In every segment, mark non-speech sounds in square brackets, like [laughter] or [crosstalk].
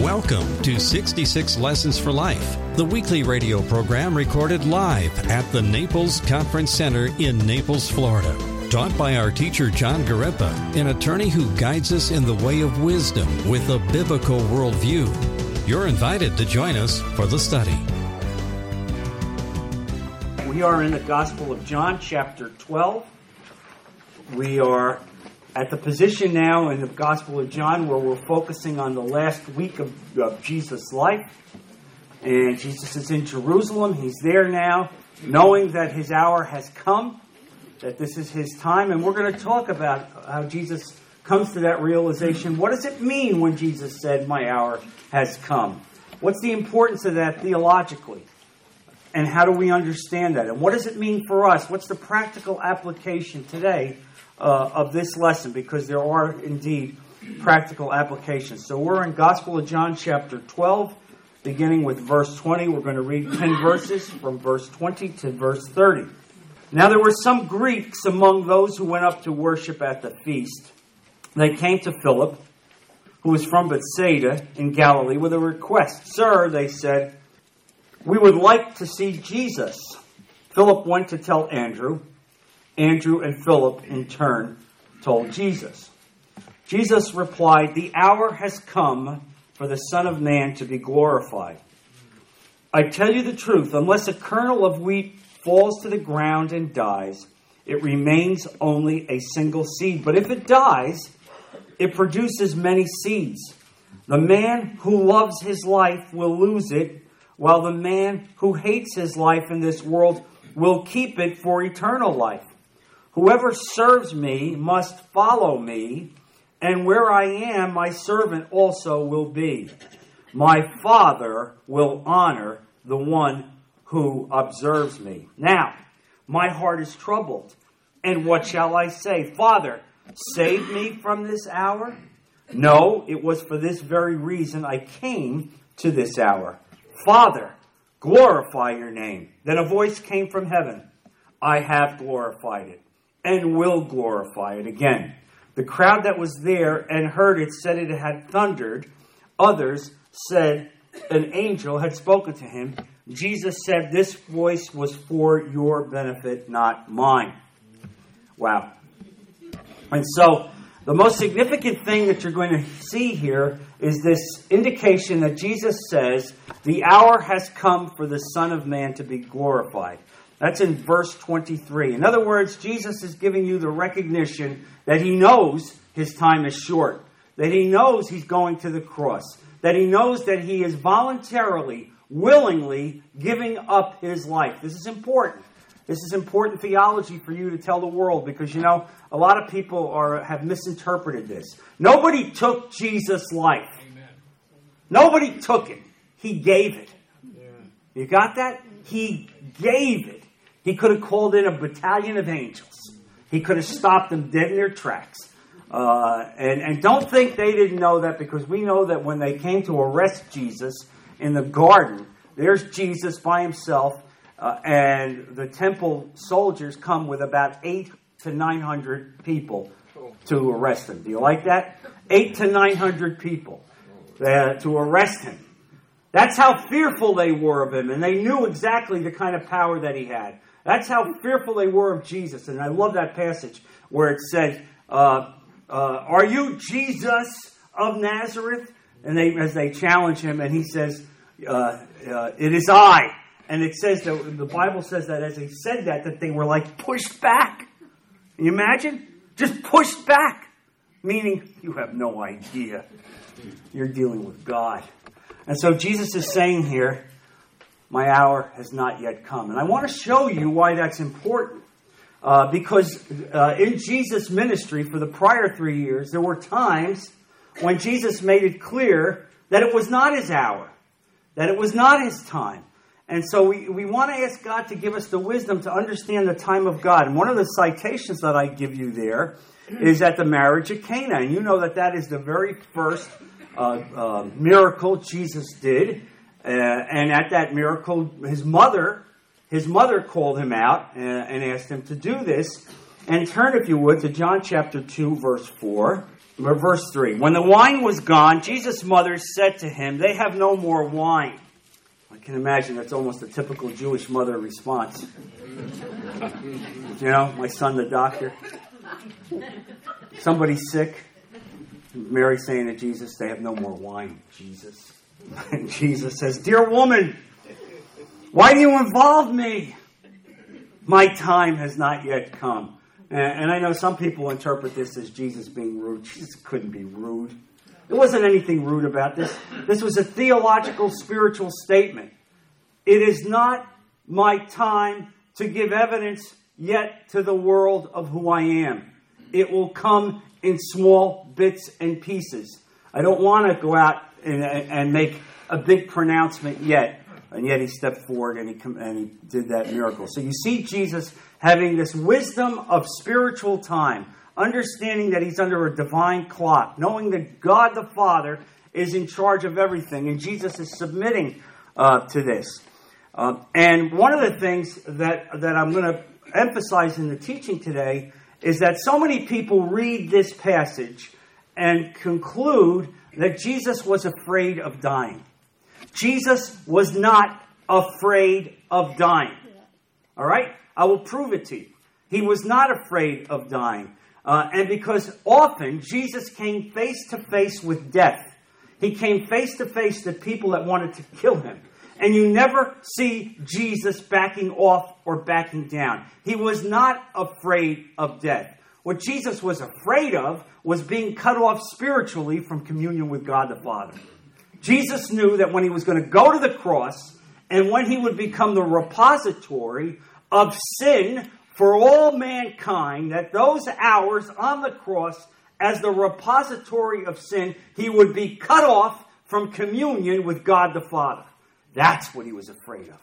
Welcome to 66 Lessons for Life, the weekly radio program recorded live at the Naples Conference Center in Naples, Florida. Taught by our teacher John Gareppa, an attorney who guides us in the way of wisdom with a biblical worldview. You're invited to join us for the study. We are in the Gospel of John, chapter 12. We are at the position now in the Gospel of John where we're focusing on the last week of, of Jesus' life. And Jesus is in Jerusalem. He's there now, knowing that his hour has come, that this is his time. And we're going to talk about how Jesus comes to that realization. What does it mean when Jesus said, My hour has come? What's the importance of that theologically? And how do we understand that? And what does it mean for us? What's the practical application today uh, of this lesson because there are indeed practical applications. So we're in Gospel of John, chapter 12, beginning with verse 20. We're going to read 10 verses from verse 20 to verse 30. Now there were some Greeks among those who went up to worship at the feast. They came to Philip, who was from Bethsaida in Galilee, with a request. Sir, they said, we would like to see Jesus. Philip went to tell Andrew. Andrew and Philip, in turn, told Jesus. Jesus replied, The hour has come for the Son of Man to be glorified. I tell you the truth, unless a kernel of wheat falls to the ground and dies, it remains only a single seed. But if it dies, it produces many seeds. The man who loves his life will lose it, while the man who hates his life in this world will keep it for eternal life. Whoever serves me must follow me, and where I am, my servant also will be. My Father will honor the one who observes me. Now, my heart is troubled, and what shall I say? Father, save me from this hour? No, it was for this very reason I came to this hour. Father, glorify your name. Then a voice came from heaven I have glorified it and will glorify it again. The crowd that was there and heard it said it had thundered. Others said an angel had spoken to him. Jesus said, This voice was for your benefit, not mine. Wow. And so, the most significant thing that you're going to see here is this indication that Jesus says, The hour has come for the Son of Man to be glorified. That's in verse 23. In other words, Jesus is giving you the recognition that he knows his time is short, that he knows he's going to the cross, that he knows that he is voluntarily, willingly giving up his life. This is important. This is important theology for you to tell the world because you know a lot of people are have misinterpreted this. Nobody took Jesus' life. Amen. Nobody took it. He gave it. Yeah. You got that? He gave it. He could have called in a battalion of angels. He could have stopped them dead in their tracks. Uh, and, and don't think they didn't know that because we know that when they came to arrest Jesus in the garden, there's Jesus by himself, uh, and the temple soldiers come with about eight to nine hundred people to arrest him. Do you like that? Eight to nine hundred people uh, to arrest him. That's how fearful they were of him, and they knew exactly the kind of power that he had. That's how fearful they were of Jesus. And I love that passage where it says, uh, uh, Are you Jesus of Nazareth? And they, as they challenge him, and he says, uh, uh It is I. And it says that the Bible says that as he said that, that they were like pushed back. Can you imagine? Just pushed back. Meaning, you have no idea. You're dealing with God. And so Jesus is saying here, my hour has not yet come. And I want to show you why that's important. Uh, because uh, in Jesus' ministry for the prior three years, there were times when Jesus made it clear that it was not his hour, that it was not his time. And so we, we want to ask God to give us the wisdom to understand the time of God. And one of the citations that I give you there is at the marriage at Cana. And you know that that is the very first uh, uh miracle Jesus did. Uh, and at that miracle, his mother, his mother called him out uh, and asked him to do this. And turn, if you would, to John chapter 2, verse 4. or verse 3. When the wine was gone, Jesus' mother said to him, They have no more wine. I can imagine that's almost a typical Jewish mother response. You know, my son, the doctor. Somebody's sick. Mary saying to Jesus, They have no more wine, Jesus. [laughs] And Jesus says, Dear woman, why do you involve me? My time has not yet come. And I know some people interpret this as Jesus being rude. Jesus couldn't be rude. There wasn't anything rude about this. This was a theological, spiritual statement. It is not my time to give evidence yet to the world of who I am. It will come in small bits and pieces. I don't want to go out and, and make a big pronouncement yet. And yet he stepped forward and he, and he did that miracle. So you see Jesus having this wisdom of spiritual time, understanding that he's under a divine clock, knowing that God the Father is in charge of everything, and Jesus is submitting uh, to this. Uh, and one of the things that, that I'm going to emphasize in the teaching today is that so many people read this passage and conclude that Jesus was afraid of dying. Jesus was not afraid of dying. All right? I will prove it to you. He was not afraid of dying. Uh, and because often Jesus came face to face with death, he came face to face to people that wanted to kill him. And you never see Jesus backing off or backing down. He was not afraid of death. What Jesus was afraid of was being cut off spiritually from communion with God the Father. Jesus knew that when he was going to go to the cross and when he would become the repository of sin for all mankind, that those hours on the cross as the repository of sin, he would be cut off from communion with God the Father. That's what he was afraid of.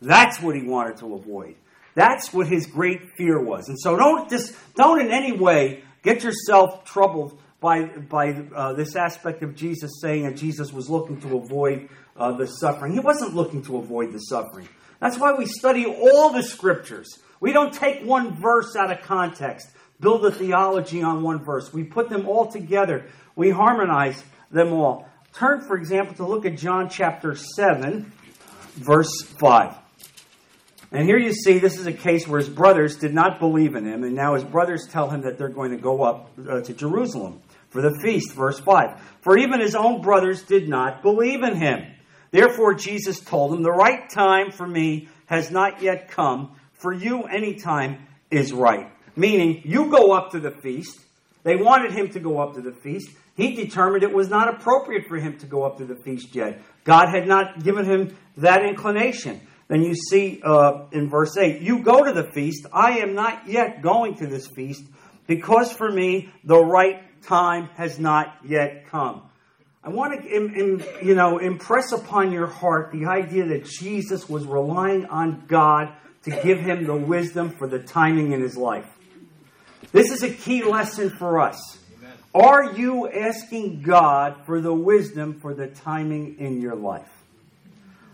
That's what he wanted to avoid. That's what his great fear was. And so don't just don't in any way get yourself troubled by, by uh, this aspect of Jesus saying that Jesus was looking to avoid uh, the suffering. He wasn't looking to avoid the suffering. That's why we study all the scriptures. We don't take one verse out of context, build a theology on one verse. We put them all together, we harmonize them all. Turn, for example, to look at John chapter 7, verse 5. And here you see this is a case where his brothers did not believe in him, and now his brothers tell him that they're going to go up uh, to Jerusalem for the feast. Verse 5. For even his own brothers did not believe in him. Therefore, Jesus told them, The right time for me has not yet come. For you, any time is right. Meaning, you go up to the feast. They wanted him to go up to the feast. He determined it was not appropriate for him to go up to the feast yet. God had not given him that inclination. Then you see uh, in verse 8, You go to the feast. I am not yet going to this feast, because for me the right time has not yet come. I want to, you know, impress upon your heart the idea that Jesus was relying on God to give him the wisdom for the timing in his life. This is a key lesson for us. Are you asking God for the wisdom for the timing in your life?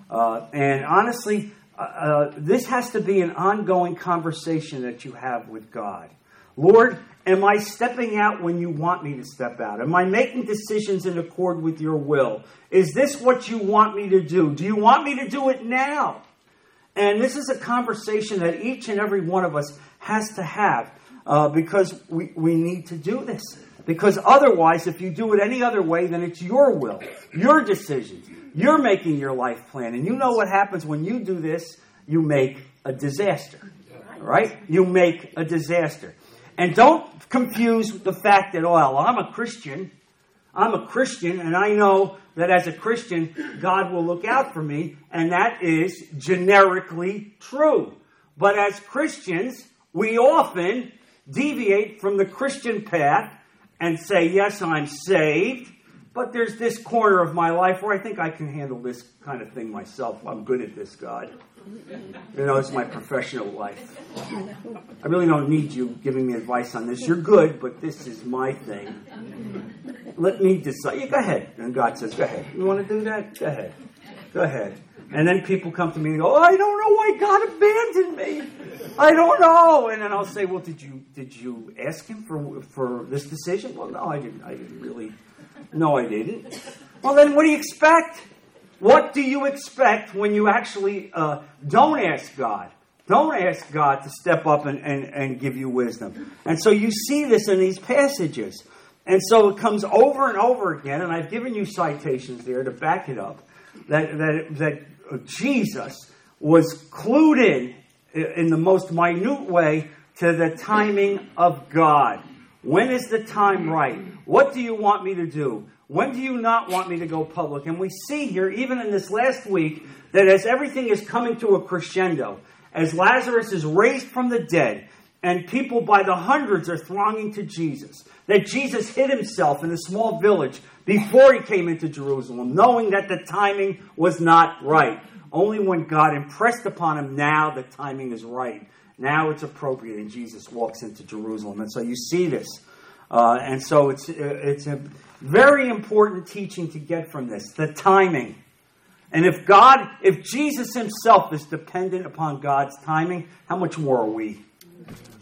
Uh, and honestly, uh, uh, this has to be an ongoing conversation that you have with God. Lord, am I stepping out when you want me to step out? Am I making decisions in accord with your will? Is this what you want me to do? Do you want me to do it now? And this is a conversation that each and every one of us has to have uh, because we, we need to do this. Because otherwise, if you do it any other way, then it's your will, your decisions. You're making your life plan. And you know what happens when you do this? You make a disaster. Right? You make a disaster. And don't confuse the fact that, oh, well, I'm a Christian. I'm a Christian, and I know that as a Christian, God will look out for me, and that is generically true. But as Christians, we often deviate from the Christian path and say, Yes, I'm saved, but there's this corner of my life where I think I can handle this kind of thing myself. I'm good at this, God. You know, it's my professional life. I really don't need you giving me advice on this. You're good, but this is my thing. Let me decide. Yeah, go ahead. And God says, Go ahead. You want to do that? Go ahead. Go ahead. And then people come to me and go, oh, I don't know why God abandoned me. I don't know. And then I'll say, well, did you did you ask him for for this decision? Well, no, I didn't. I didn't really. No, I didn't. Well, then what do you expect? What do you expect when you actually uh, don't ask God? Don't ask God to step up and, and, and give you wisdom. And so you see this in these passages. And so it comes over and over again, and I've given you citations there to back it up, that, that, that Jesus was clued in in the most minute way to the timing of God. When is the time right? What do you want me to do? When do you not want me to go public? And we see here, even in this last week, that as everything is coming to a crescendo, as Lazarus is raised from the dead, and people by the hundreds are thronging to Jesus, that Jesus hid himself in a small village before he came into Jerusalem, knowing that the timing was not right. Only when God impressed upon him, now the timing is right. Now it's appropriate, and Jesus walks into Jerusalem. And so you see this. Uh, and so it's, it's a very important teaching to get from this the timing. And if God, if Jesus himself is dependent upon God's timing, how much more are we?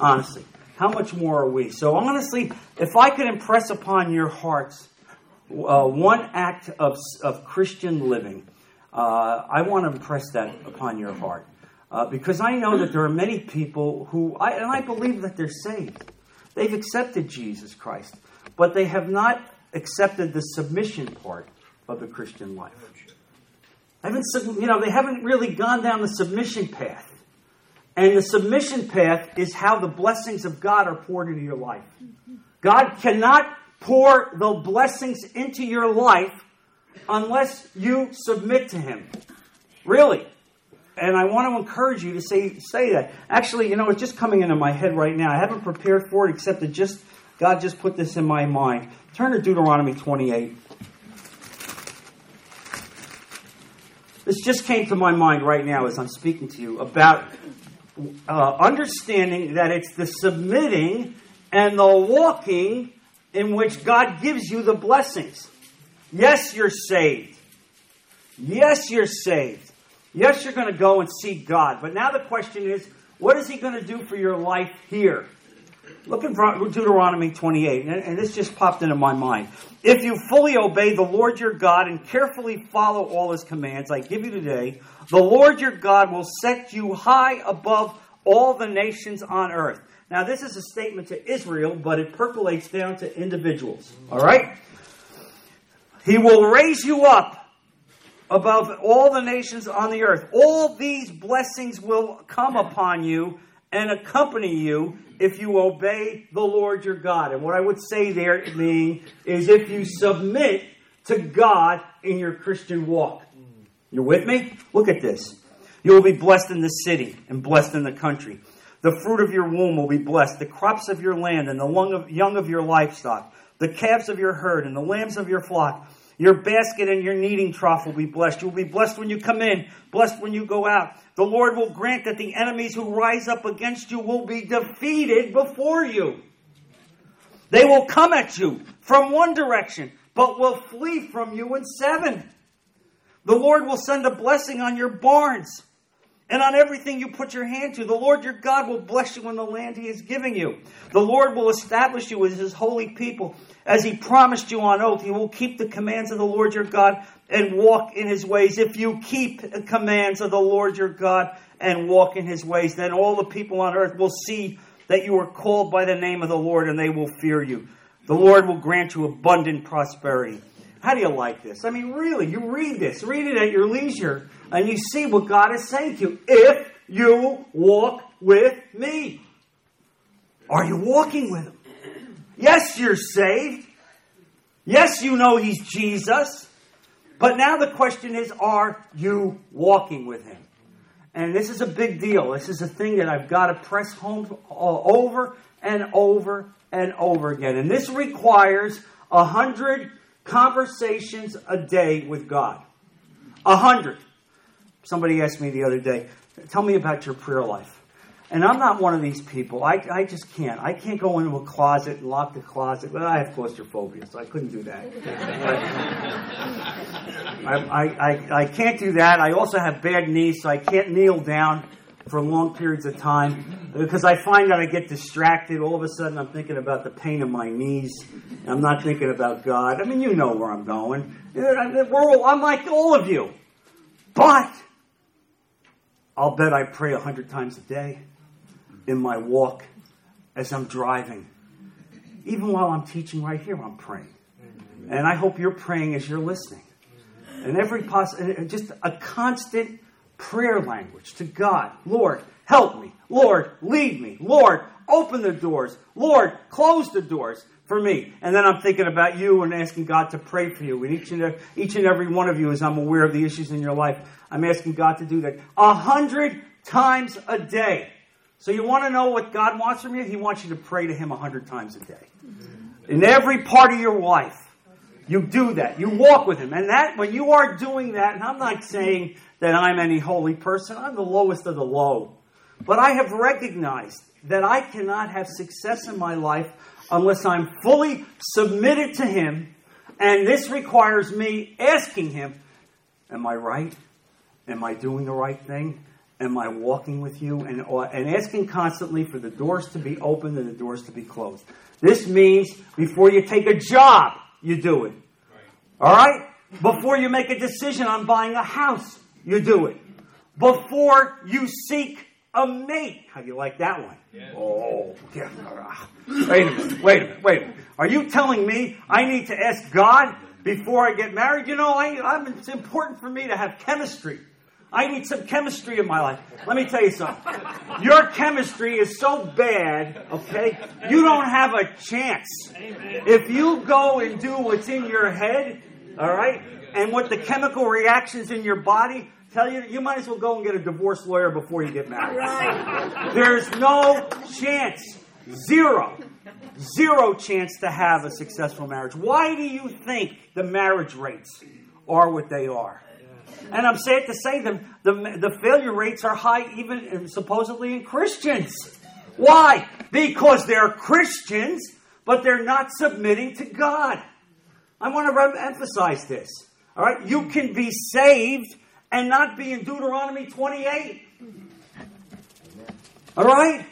Honestly, how much more are we? So, honestly, if I could impress upon your hearts uh, one act of, of Christian living, uh, I want to impress that upon your heart. Uh, because I know that there are many people who, I, and I believe that they're saved. They've accepted Jesus Christ, but they have not accepted the submission part of the Christian life. I haven't, you know, they haven't really gone down the submission path. And the submission path is how the blessings of God are poured into your life. God cannot pour the blessings into your life unless you submit to Him. Really. And I want to encourage you to say, say that. Actually, you know, it's just coming into my head right now. I haven't prepared for it except that just God just put this in my mind. Turn to Deuteronomy 28. This just came to my mind right now as I'm speaking to you about uh, understanding that it's the submitting and the walking in which God gives you the blessings. Yes, you're saved. Yes, you're saved. Yes, you're going to go and see God. But now the question is, what is He going to do for your life here? Look in Deuteronomy 28, and this just popped into my mind. If you fully obey the Lord your God and carefully follow all his commands I give you today, the Lord your God will set you high above all the nations on earth. Now, this is a statement to Israel, but it percolates down to individuals. All right? He will raise you up above all the nations on the earth. All these blessings will come upon you and accompany you if you obey the Lord your God. And what I would say there mean is if you submit to God in your Christian walk. You're with me? Look at this. You will be blessed in the city and blessed in the country. The fruit of your womb will be blessed, the crops of your land and the young of your livestock, the calves of your herd and the lambs of your flock your basket and your kneading trough will be blessed. You will be blessed when you come in, blessed when you go out. The Lord will grant that the enemies who rise up against you will be defeated before you. They will come at you from one direction, but will flee from you in seven. The Lord will send a blessing on your barns and on everything you put your hand to. The Lord your God will bless you in the land he is giving you. The Lord will establish you as his holy people as he promised you on oath, you will keep the commands of the Lord your God and walk in his ways. If you keep the commands of the Lord your God and walk in his ways, then all the people on earth will see that you are called by the name of the Lord and they will fear you. The Lord will grant you abundant prosperity. How do you like this? I mean, really, you read this, read it at your leisure, and you see what God is saying to you. If you walk with me, are you walking with him? Yes, you're saved. Yes, you know He's Jesus. But now the question is are you walking with Him? And this is a big deal. This is a thing that I've got to press home uh, over and over and over again. And this requires a hundred conversations a day with God. A hundred. Somebody asked me the other day, tell me about your prayer life. And I'm not one of these people. I, I just can't. I can't go into a closet and lock the closet. Well, I have claustrophobia, so I couldn't do that. [laughs] I, I, I, I can't do that. I also have bad knees, so I can't kneel down for long periods of time because I find that I get distracted. All of a sudden, I'm thinking about the pain in my knees. I'm not thinking about God. I mean, you know where I'm going. We're all, I'm like all of you. But I'll bet I pray a hundred times a day in my walk as I'm driving. Even while I'm teaching right here, I'm praying. And I hope you're praying as you're listening. And every poss- just a constant prayer language to God. Lord, help me. Lord, lead me. Lord, open the doors. Lord, close the doors for me. And then I'm thinking about you and asking God to pray for you. And each and, each and every one of you, as I'm aware of the issues in your life, I'm asking God to do that a hundred times a day. So you want to know what God wants from you? He wants you to pray to Him a hundred times a day. In every part of your life, you do that. You walk with Him. And that, when you are doing that, and I'm not saying that I'm any holy person, I'm the lowest of the low. But I have recognized that I cannot have success in my life unless I'm fully submitted to Him. And this requires me asking Him, Am I right? Am I doing the right thing? Am I walking with you? And, and asking constantly for the doors to be opened and the doors to be closed. This means before you take a job, you do it. All right? Before you make a decision on buying a house, you do it. Before you seek a mate. How do you like that one? Yeah. Oh, yeah. Wait a minute, wait a minute, wait a minute. Are you telling me I need to ask God before I get married? You know, I, I'm, it's important for me to have chemistry. I need some chemistry in my life. Let me tell you something. Your chemistry is so bad, okay? You don't have a chance. If you go and do what's in your head, all right, and what the chemical reactions in your body tell you, you might as well go and get a divorce lawyer before you get married. Right. There's no chance. Zero. Zero chance to have a successful marriage. Why do you think the marriage rates are what they are? And I'm sad to say them the, the failure rates are high even supposedly in Christians. Why? Because they're Christians, but they're not submitting to God. I want to emphasize this. All right, you can be saved and not be in Deuteronomy 28. All right?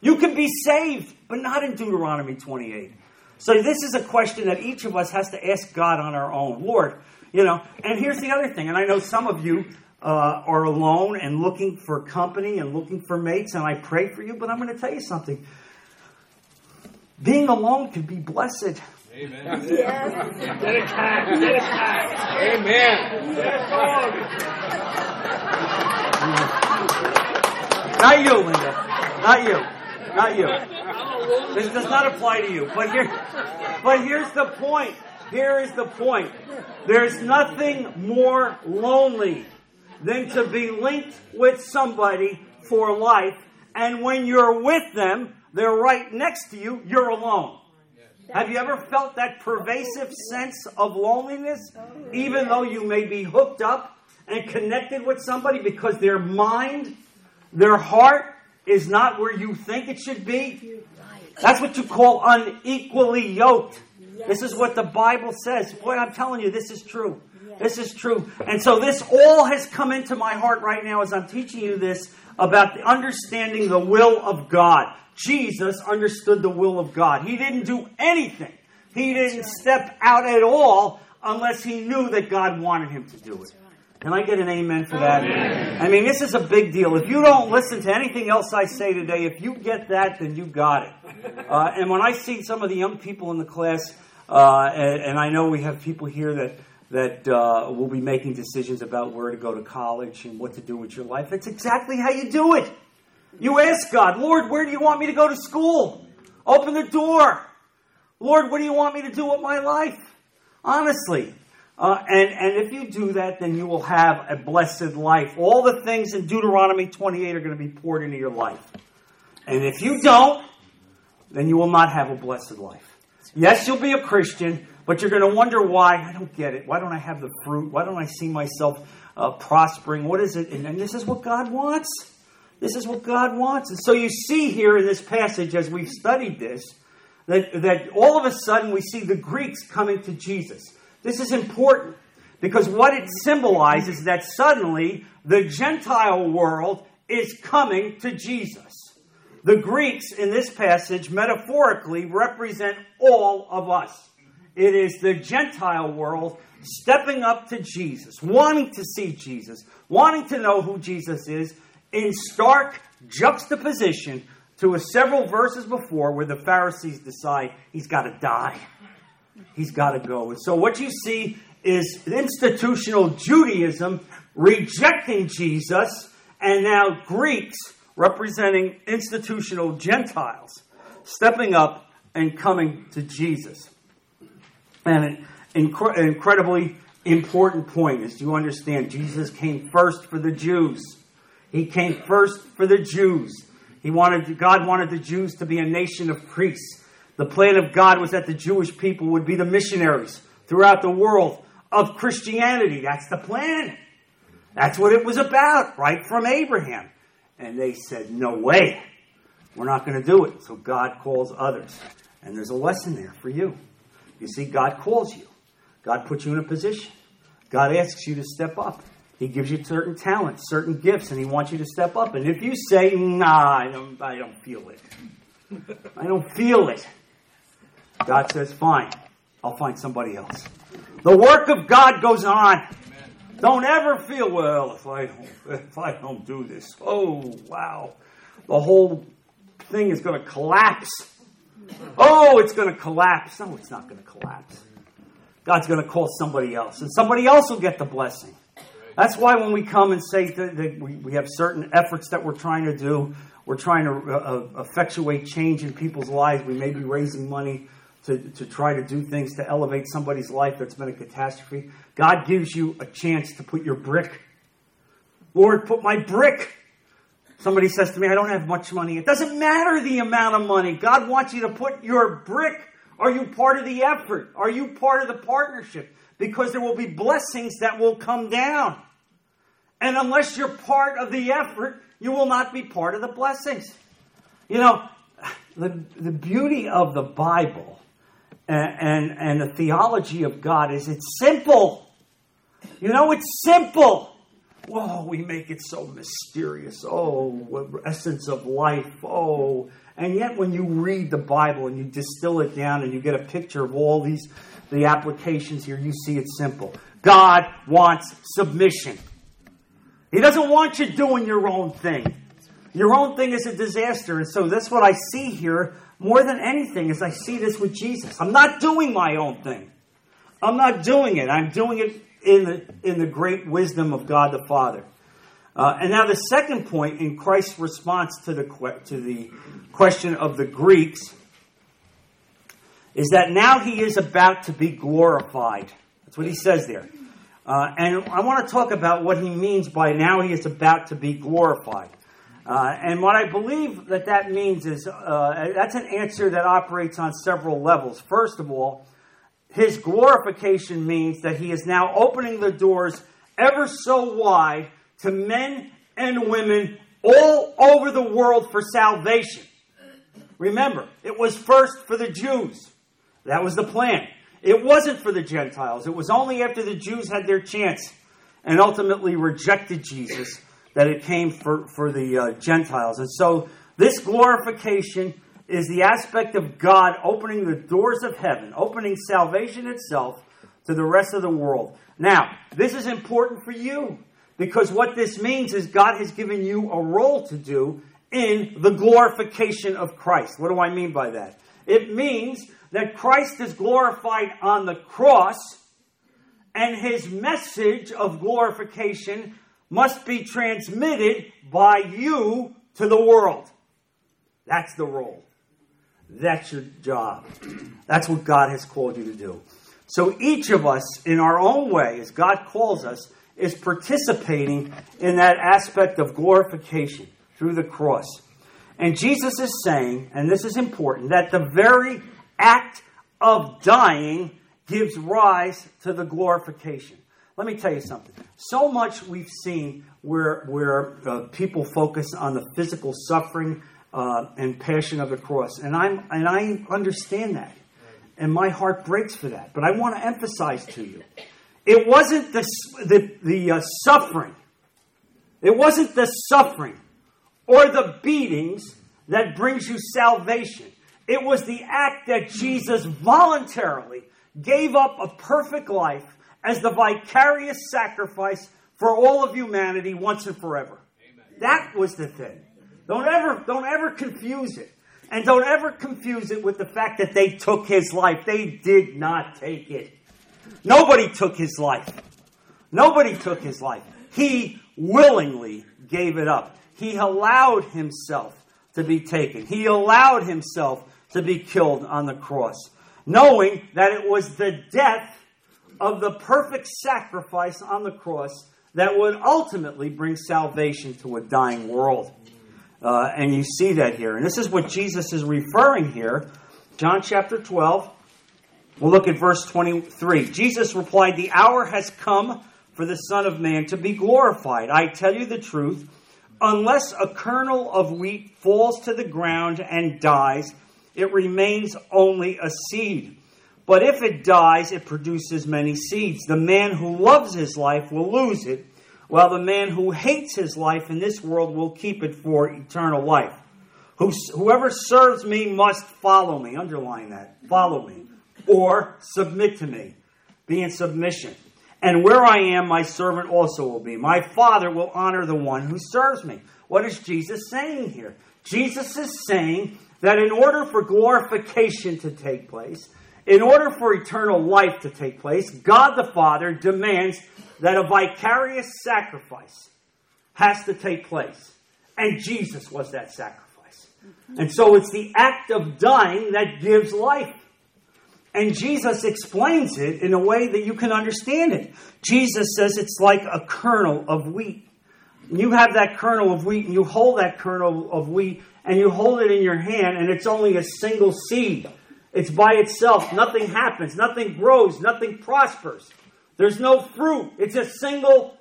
You can be saved, but not in Deuteronomy 28. So this is a question that each of us has to ask God on our own. Lord, you know, and here's the other thing, and I know some of you uh, are alone and looking for company and looking for mates, and I pray for you, but I'm going to tell you something. Being alone can be blessed. Amen. Yes. Get a cat. Get a cat. Amen. Get. Not you, Linda. Not you. Not you. This does not apply to you. But here, but here's the point. Here is the point. There's nothing more lonely than to be linked with somebody for life, and when you're with them, they're right next to you, you're alone. Have you ever felt that pervasive sense of loneliness, even though you may be hooked up and connected with somebody because their mind, their heart is not where you think it should be? That's what you call unequally yoked. This is what the Bible says. Boy, I'm telling you, this is true. This is true. And so this all has come into my heart right now as I'm teaching you this about the understanding the will of God. Jesus understood the will of God. He didn't do anything. He didn't step out at all unless he knew that God wanted him to do it. Can I get an amen for that? Amen. I mean, this is a big deal. If you don't listen to anything else I say today, if you get that, then you got it. [laughs] Uh, and when I see some of the young people in the class, uh, and, and, I know we have people here that that uh, will be making decisions about where to go to college and what to do with your life. That's exactly how you do it. You ask God, Lord, where do you want me to go to school? Open the door. Lord, what do you want me to do with my life? Honestly. Uh, and, and if you do that, then you will have a blessed life. All the things in Deuteronomy 28 are going to be poured into your life. And if you don't, then you will not have a blessed life. Yes, you'll be a Christian, but you're going to wonder why. I don't get it. Why don't I have the fruit? Why don't I see myself uh, prospering? What is it? And, and this is what God wants. This is what God wants. And so you see here in this passage, as we've studied this, that, that all of a sudden we see the Greeks coming to Jesus. This is important Because what it symbolizes is that suddenly the Gentile world is coming to Jesus. The Greeks in this passage metaphorically represent all of us. It is the Gentile world stepping up to Jesus, wanting to see Jesus, wanting to know who Jesus is, in stark juxtaposition to a several verses before where the Pharisees decide he's got to die. He's got to go. And so what you see is institutional Judaism rejecting Jesus, and now Greeks representing institutional Gentiles stepping up and coming to Jesus. And an incre- incredibly important point is you understand Jesus came first for the Jews. He came first for the Jews. He wanted God wanted the Jews to be a nation of priests. The plan of God was that the Jewish people would be the missionaries throughout the world of Christianity. That's the plan. That's what it was about, right from Abraham. And they said, No way. We're not going to do it. So God calls others. And there's a lesson there for you. You see, God calls you, God puts you in a position, God asks you to step up. He gives you certain talents, certain gifts, and He wants you to step up. And if you say, Nah, I don't, I don't feel it, I don't feel it, God says, Fine, I'll find somebody else. The work of God goes on. Don't ever feel, well, if I don't, if I don't do this, oh, wow, the whole thing is going to collapse. Oh, it's going to collapse. No, it's not going to collapse. God's going to call somebody else, and somebody else will get the blessing. That's why when we come and say that, we, have certain efforts that we're trying to do, we're trying to uh, uh, effectuate change in people's lives. We may be raising money to, to try to do things to elevate somebody's life that's been a catastrophe. God gives you a chance to put your brick. Lord, put my brick. Somebody says to me, I don't have much money. It doesn't matter the amount of money. God wants you to put your brick. Are you part of the effort? Are you part of the partnership? Because there will be blessings that will come down. And unless you're part of the effort, you will not be part of the blessings. You know, the, the beauty of the Bible and, and, the theology of God is it's simple. You know, it's simple. Whoa, we make it so mysterious. Oh, essence of life. Oh, and yet when you read the Bible and you distill it down and you get a picture of all these the applications here, you see it's simple. God wants submission. He doesn't want you doing your own thing. Your own thing is a disaster. And so that's what I see here more than anything is I see this with Jesus. I'm not doing my own thing. I'm not doing it. I'm doing it in the, in the great wisdom of God the Father. Uh, and now the second point in Christ's response to the, to the question of the Greeks is that now he is about to be glorified. That's what he says there. Uh, and I want to talk about what he means by now he is about to be glorified. Uh, and what I believe that that means is uh, that's an answer that operates on several levels. First of all, his glorification means that he is now opening the doors ever so wide to men and women all over the world for salvation. Remember, it was first for the Jews. That was the plan. It wasn't for the Gentiles. It was only after the Jews had their chance and ultimately rejected Jesus that it came for, for the uh, Gentiles. And so this glorification is the aspect of God opening the doors of heaven, opening salvation itself to the rest of the world. Now, this is important for you because what this means is God has given you a role to do in the glorification of Christ. What do I mean by that? It means that Christ is glorified on the cross and his message of glorification must be transmitted by you to the world. That's the role. That's your job. That's what God has called you to do. So each of us, in our own way, as God calls us, is participating in that aspect of glorification through the cross. And Jesus is saying, and this is important, that the very act of dying gives rise to the glorification. Let me tell you something. So much we've seen where, where uh, people focus on the physical suffering uh, and passion of the cross. And, I'm, and I understand that. And my heart breaks for that. But I want to emphasize to you it wasn't the, the, the uh, suffering, it wasn't the suffering or the beatings that brings you salvation. It was the act that Jesus voluntarily gave up a perfect life as the vicarious sacrifice for all of humanity once and forever. Amen. That was the thing. Don't ever, don't ever confuse it. And don't ever confuse it with the fact that they took his life. They did not take it. Nobody took his life. Nobody took his life. He willingly gave it up. He allowed himself to be taken. He allowed himself to be killed on the cross, knowing that it was the death of the perfect sacrifice on the cross that would ultimately bring salvation to a dying world. Uh, and you see that here. And this is what Jesus is referring here. John chapter 12, We'll look at verse 23. Jesus replied, The hour has come for the Son of Man to be glorified. I tell you the truth, unless a kernel of wheat falls to the ground and dies, it remains only a seed. But if it dies, it produces many seeds. The man who loves his life will lose it, while the man who hates his life in this world will keep it for eternal life. Whoever serves me must follow me. Underline that. Follow me or submit to me. Be in submission. And where I am, my servant also will be. My Father will honor the one who serves me. What is Jesus saying here? Jesus is saying that in order for glorification to take place, in order for eternal life to take place, God the Father demands that a vicarious sacrifice has to take place. And Jesus was that sacrifice. And so it's the act of dying that gives life. And Jesus explains it in a way that you can understand it. Jesus says it's like a kernel of wheat. You have that kernel of wheat, and you hold that kernel of wheat, and you hold it in your hand, and it's only a single seed. It's by itself. Nothing happens, nothing grows, nothing prospers. There's no fruit. It's a single,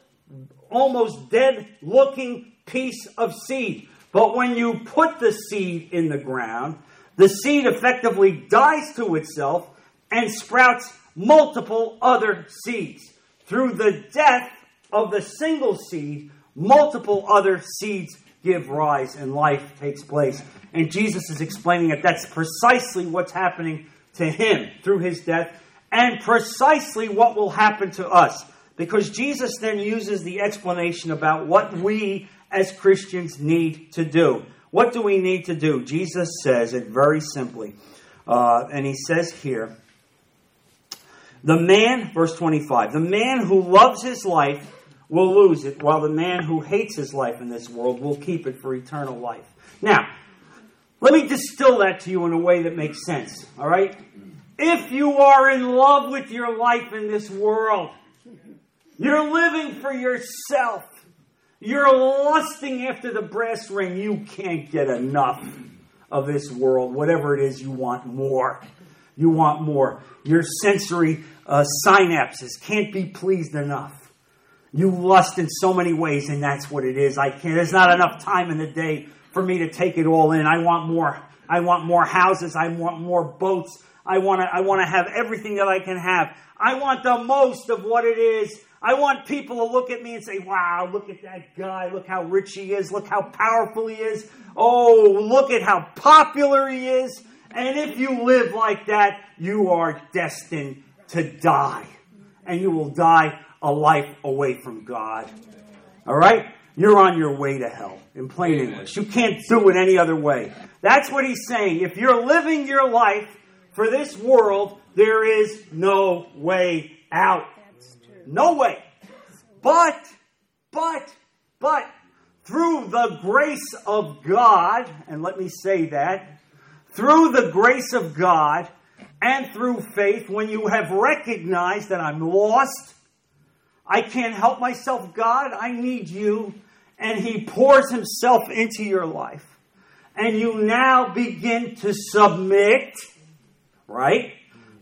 almost dead looking piece of seed. But when you put the seed in the ground, the seed effectively dies to itself and sprouts multiple other seeds. Through the death of the single seed, multiple other seeds give rise and life takes place. And Jesus is explaining that that's precisely what's happening to him through his death and precisely what will happen to us. Because Jesus then uses the explanation about what we as Christians need to do. What do we need to do? Jesus says it very simply. Uh, and he says here, the man, verse 25, the man who loves his life will lose it, while the man who hates his life in this world will keep it for eternal life. Now, let me distill that to you in a way that makes sense, all right? If you are in love with your life in this world, you're living for yourself, you're lusting after the brass ring, you can't get enough of this world, whatever it is you want more. You want more. Your sensory uh, synapses can't be pleased enough. You lust in so many ways, and that's what it is. I can't. There's not enough time in the day for me to take it all in. I want more. I want more houses. I want more boats. I want to. I want to have everything that I can have. I want the most of what it is. I want people to look at me and say, "Wow, look at that guy. Look how rich he is. Look how powerful he is. Oh, look at how popular he is." And if you live like that, you are destined to die. And you will die a life away from God. All right? You're on your way to hell, in plain English. You can't do it any other way. That's what he's saying. If you're living your life for this world, there is no way out. No way. But, but, but, through the grace of God, and let me say that, through the grace of God and through faith, when you have recognized that I'm lost, I can't help myself, God, I need you, and He pours Himself into your life, and you now begin to submit, right?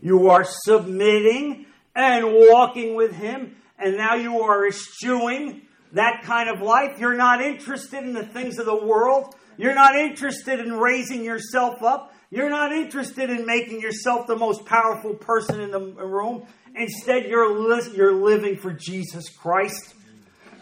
You are submitting and walking with Him, and now you are eschewing that kind of life. You're not interested in the things of the world. You're not interested in raising yourself up. You're not interested in making yourself the most powerful person in the room. Instead, you're, li- you're living for Jesus Christ.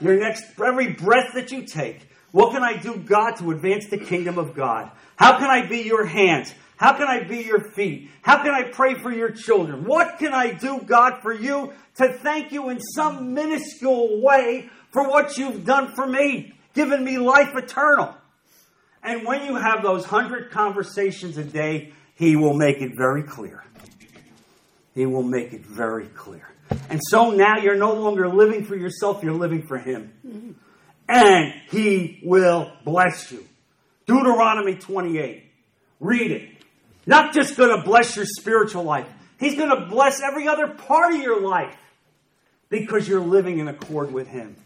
Your next, every breath that you take, what can I do, God, to advance the kingdom of God? How can I be your hands? How can I be your feet? How can I pray for your children? What can I do, God, for you to thank you in some minuscule way for what you've done for me, given me life eternal? And when you have those hundred conversations a day, He will make it very clear. He will make it very clear. And so now you're no longer living for yourself, you're living for Him. And He will bless you. Deuteronomy 28. Read it. Not just going to bless your spiritual life, He's going to bless every other part of your life because you're living in accord with Him.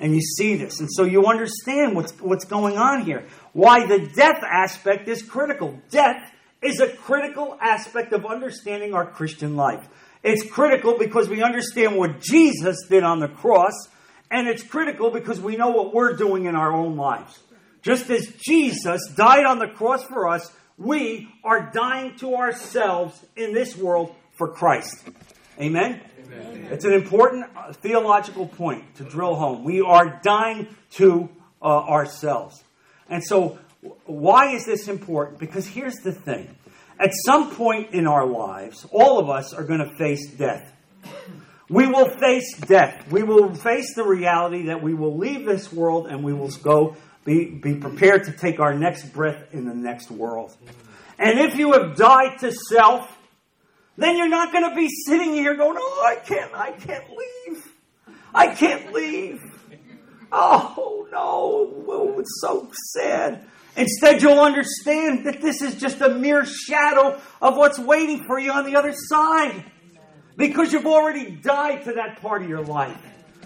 And you see this. And so you understand what's, what's going on here. Why the death aspect is critical. Death is a critical aspect of understanding our Christian life. It's critical because we understand what Jesus did on the cross, and it's critical because we know what we're doing in our own lives. Just as Jesus died on the cross for us, we are dying to ourselves in this world for Christ. Amen? Amen. It's an important uh, theological point to drill home. We are dying to uh, ourselves. And so, why is this important? Because here's the thing at some point in our lives, all of us are going to face death. We will face death. We will face the reality that we will leave this world and we will go be, be prepared to take our next breath in the next world. And if you have died to self, then you're not going to be sitting here going, "Oh, I can't, I can't leave. I can't leave." Oh no, oh, it's so sad. Instead, you'll understand that this is just a mere shadow of what's waiting for you on the other side. Because you've already died to that part of your life.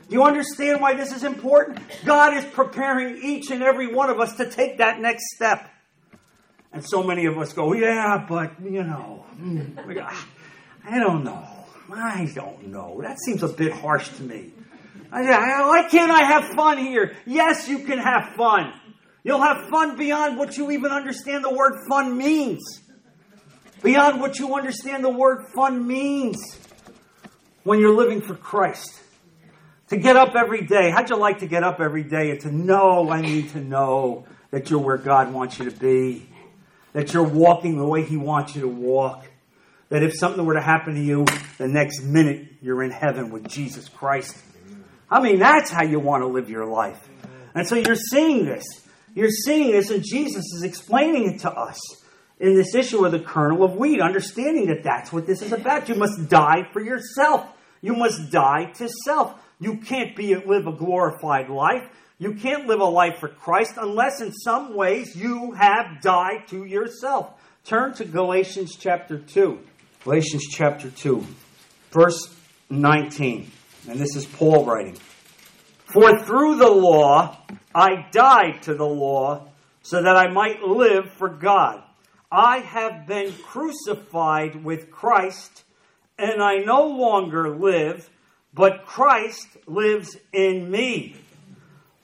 Do you understand why this is important? God is preparing each and every one of us to take that next step. And so many of us go, yeah, but, you know, hmm, I don't know. I don't know. That seems a bit harsh to me. Why can't I have fun here? Yes, you can have fun. You'll have fun beyond what you even understand the word fun means. Beyond what you understand the word fun means when you're living for Christ. To get up every day. How'd you like to get up every day and to know, I need to know that you're where God wants you to be, that you're walking the way He wants you to walk, that if something were to happen to you, the next minute you're in heaven with Jesus Christ. I mean, that's how you want to live your life. And so you're seeing this. You're seeing this, and Jesus is explaining it to us in this issue of the kernel of wheat, understanding that that's what this is about. You must die for yourself. You must die to self. You can't be live a glorified life. You can't live a life for Christ unless in some ways you have died to yourself. Turn to Galatians chapter 2. Galatians chapter 2, verse 19. And this is Paul writing. For through the law I died to the law so that I might live for God. I have been crucified with Christ, and I no longer live, but Christ lives in me.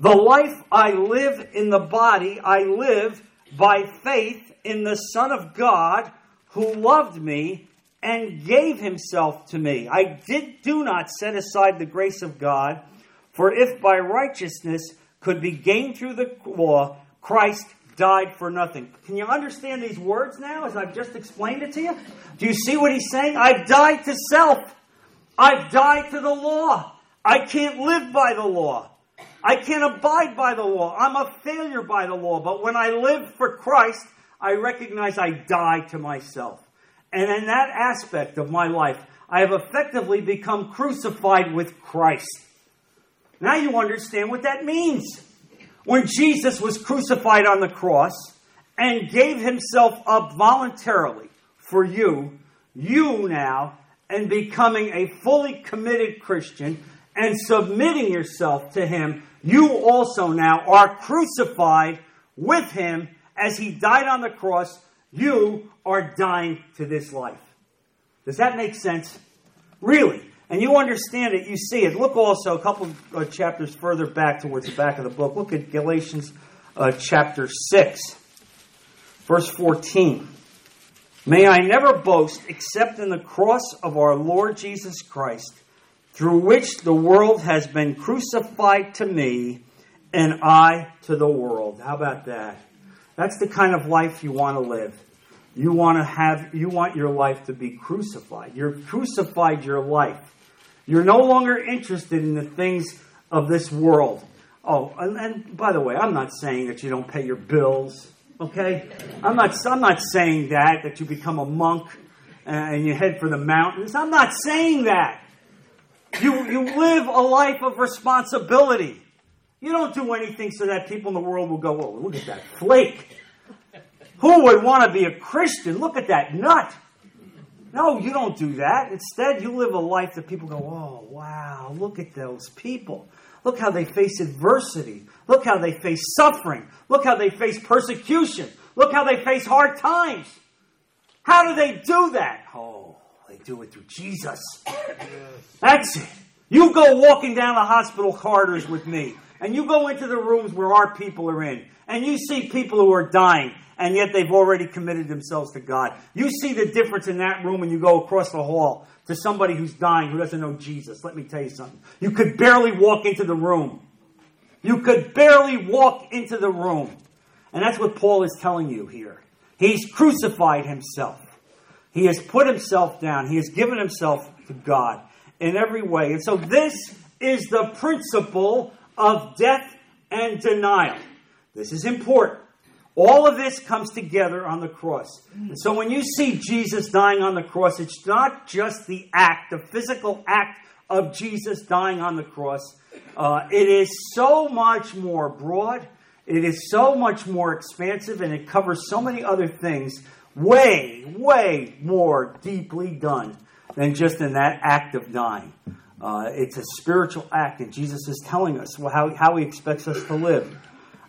The life I live in the body, I live by faith in the Son of God who loved me and gave himself to me. I did do not set aside the grace of God, for if by righteousness could be gained through the law, Christ died for nothing. Can you understand these words now as I've just explained it to you? Do you see what he's saying? I've died to self. I've died to the law. I can't live by the law. I can't abide by the law. I'm a failure by the law. But when I live for Christ, I recognize I die to myself. And in that aspect of my life, I have effectively become crucified with Christ. Now you understand what that means. When Jesus was crucified on the cross and gave himself up voluntarily for you, you now, and becoming a fully committed Christian and submitting yourself to him, you also now are crucified with him as he died on the cross. You are dying to this life. Does that make sense? Really? And you understand it, you see it. Look also a couple of uh, chapters further back towards the back of the book. Look at Galatians uh, chapter 6, verse 14. May I never boast except in the cross of our Lord Jesus Christ, through which the world has been crucified to me and I to the world. How about that? That's the kind of life you want to live. You want to have you want your life to be crucified. You're crucified your life. You're no longer interested in the things of this world. Oh, and, and by the way, I'm not saying that you don't pay your bills, okay? I'm not I'm not saying that that you become a monk and you head for the mountains. I'm not saying that. You you live a life of responsibility. You don't do anything so that people in the world will go, oh, look at that flake. Who would want to be a Christian? Look at that nut. No, you don't do that. Instead, you live a life that people go, oh, wow, look at those people. Look how they face adversity. Look how they face suffering. Look how they face persecution. Look how they face hard times. How do they do that? Oh, they do it through Jesus. That's it. You go walking down the hospital corridors with me, and you go into the rooms where our people are in, and you see people who are dying, and yet they've already committed themselves to God. You see the difference in that room when you go across the hall to somebody who's dying who doesn't know Jesus. Let me tell you something. You could barely walk into the room. You could barely walk into the room. And that's what Paul is telling you here. He's crucified himself. He has put himself down. He has given himself to God in every way. And so this is the principle of death and denial. This is important. All of this comes together on the cross. And so when you see Jesus dying on the cross, it's not just the act, the physical act of Jesus dying on the cross. Uh, it is so much more broad, it is so much more expansive, and it covers so many other things, way, way more deeply done than just in that act of dying. Uh, it's a spiritual act, and Jesus is telling us how, how he expects us to live.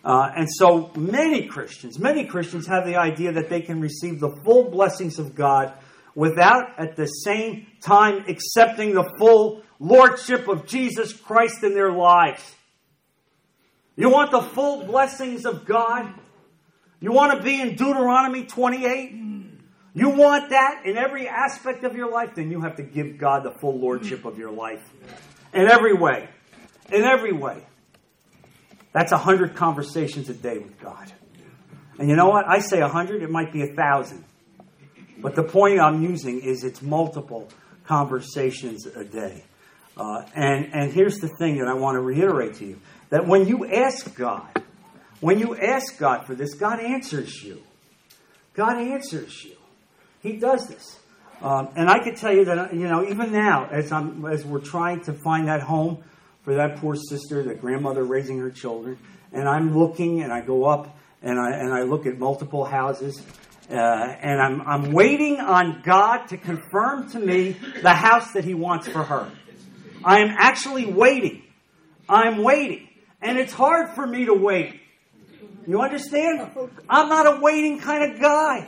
Uh, and so many Christians, many Christians have the idea that they can receive the full blessings of God without at the same time accepting the full lordship of Jesus Christ in their lives. You want the full blessings of God? You want to be in Deuteronomy 28? You want that in every aspect of your life? Then you have to give God the full lordship of your life. In every way. In every way. That's a hundred conversations a day with God. And you know what? I say a hundred, it might be a thousand. But the point I'm using is it's multiple conversations a day. Uh, and, and here's the thing that I want to reiterate to you that when you ask God, when you ask God for this, God answers you. God answers you. He does this. Um, and I can tell you that, you know, even now, as, I'm, as we're trying to find that home for that poor sister, that grandmother raising her children. And I'm looking and I go up and I, and I look at multiple houses. Uh, and I'm, I'm waiting on God to confirm to me the house that He wants for her. I am actually waiting. I'm waiting. And it's hard for me to wait. You understand? I'm not a waiting kind of guy.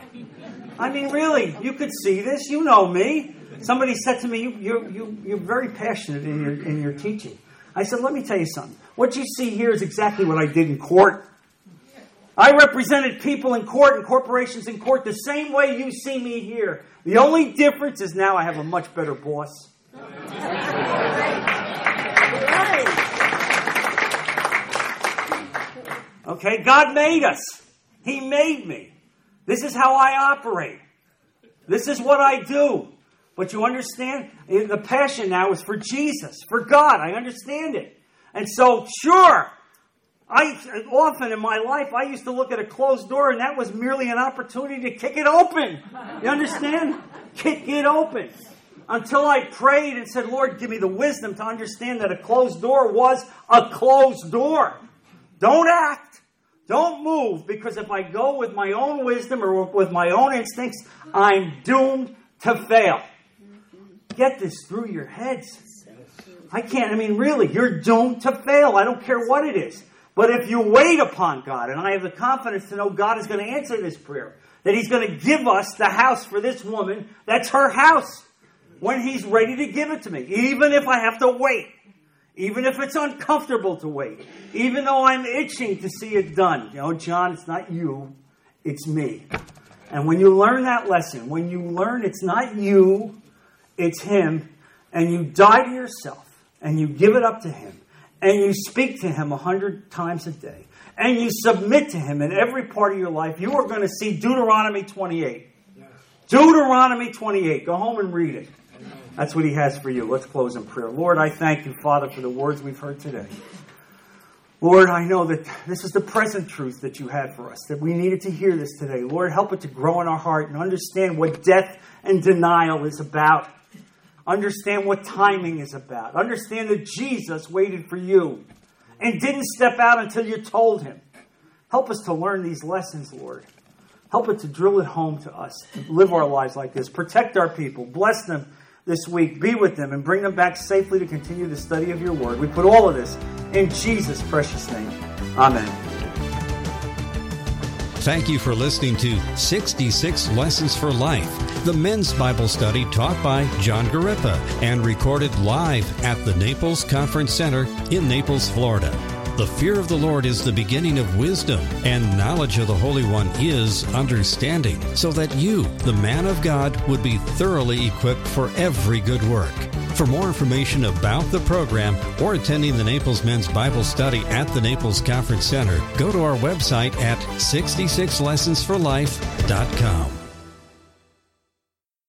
I mean, really, you could see this. You know me. Somebody said to me, you, you, you, you're very passionate in your, in your teaching. I said, let me tell you something. What you see here is exactly what I did in court. I represented people in court and corporations in court the same way you see me here. The only difference is now I have a much better boss. Okay, God made us. He made me. This is how I operate. This is what I do. But you understand? The passion now is for Jesus, for God. I understand it. And so, sure, I often in my life I used to look at a closed door and that was merely an opportunity to kick it open. You understand? [laughs] kick it open. Until I prayed and said, Lord, give me the wisdom to understand that a closed door was a closed door. Don't act. Don't move because if I go with my own wisdom or with my own instincts, I'm doomed to fail get this through your heads. I can't, I mean, really, you're doomed to fail. I don't care what it is. But if you wait upon God, and I have the confidence to know God is going to answer this prayer, that He's going to give us the house for this woman, that's her house, when He's ready to give it to me, even if I have to wait, even if it's uncomfortable to wait, even though I'm itching to see it done. You know, John, it's not you, it's me. And when you learn that lesson, when you learn it's not you, it's Him, and you die to yourself and you give it up to Him, and you speak to Him a hundred times a day, and you submit to Him in every part of your life, you are going to see Deuteronomy 28. Deuteronomy 28. Go home and read it. That's what He has for you. Let's close in prayer. Lord, I thank you, Father, for the words we've heard today. Lord, I know that this is the present truth that you had for us, that we needed to hear this today. Lord, help it to grow in our heart and understand what death and denial is about. Understand what timing is about. Understand that Jesus waited for you and didn't step out until you told him. Help us to learn these lessons, Lord. Help it to drill it home to us, to live our lives like this. Protect our people. Bless them this week. Be with them and bring them back safely to continue the study of your word. We put all of this in Jesus' precious name. Amen. Thank you for listening to 66 Lessons for Life, the men's Bible study taught by John Garippa and recorded live at the Naples Conference Center in Naples, Florida. The fear of the Lord is the beginning of wisdom, and knowledge of the Holy One is understanding, so that you, the man of God, would be thoroughly equipped for every good work. For more information about the program or attending the Naples Men's Bible Study at the Naples Conference Center, go to our website at 66lessonsforlife.com.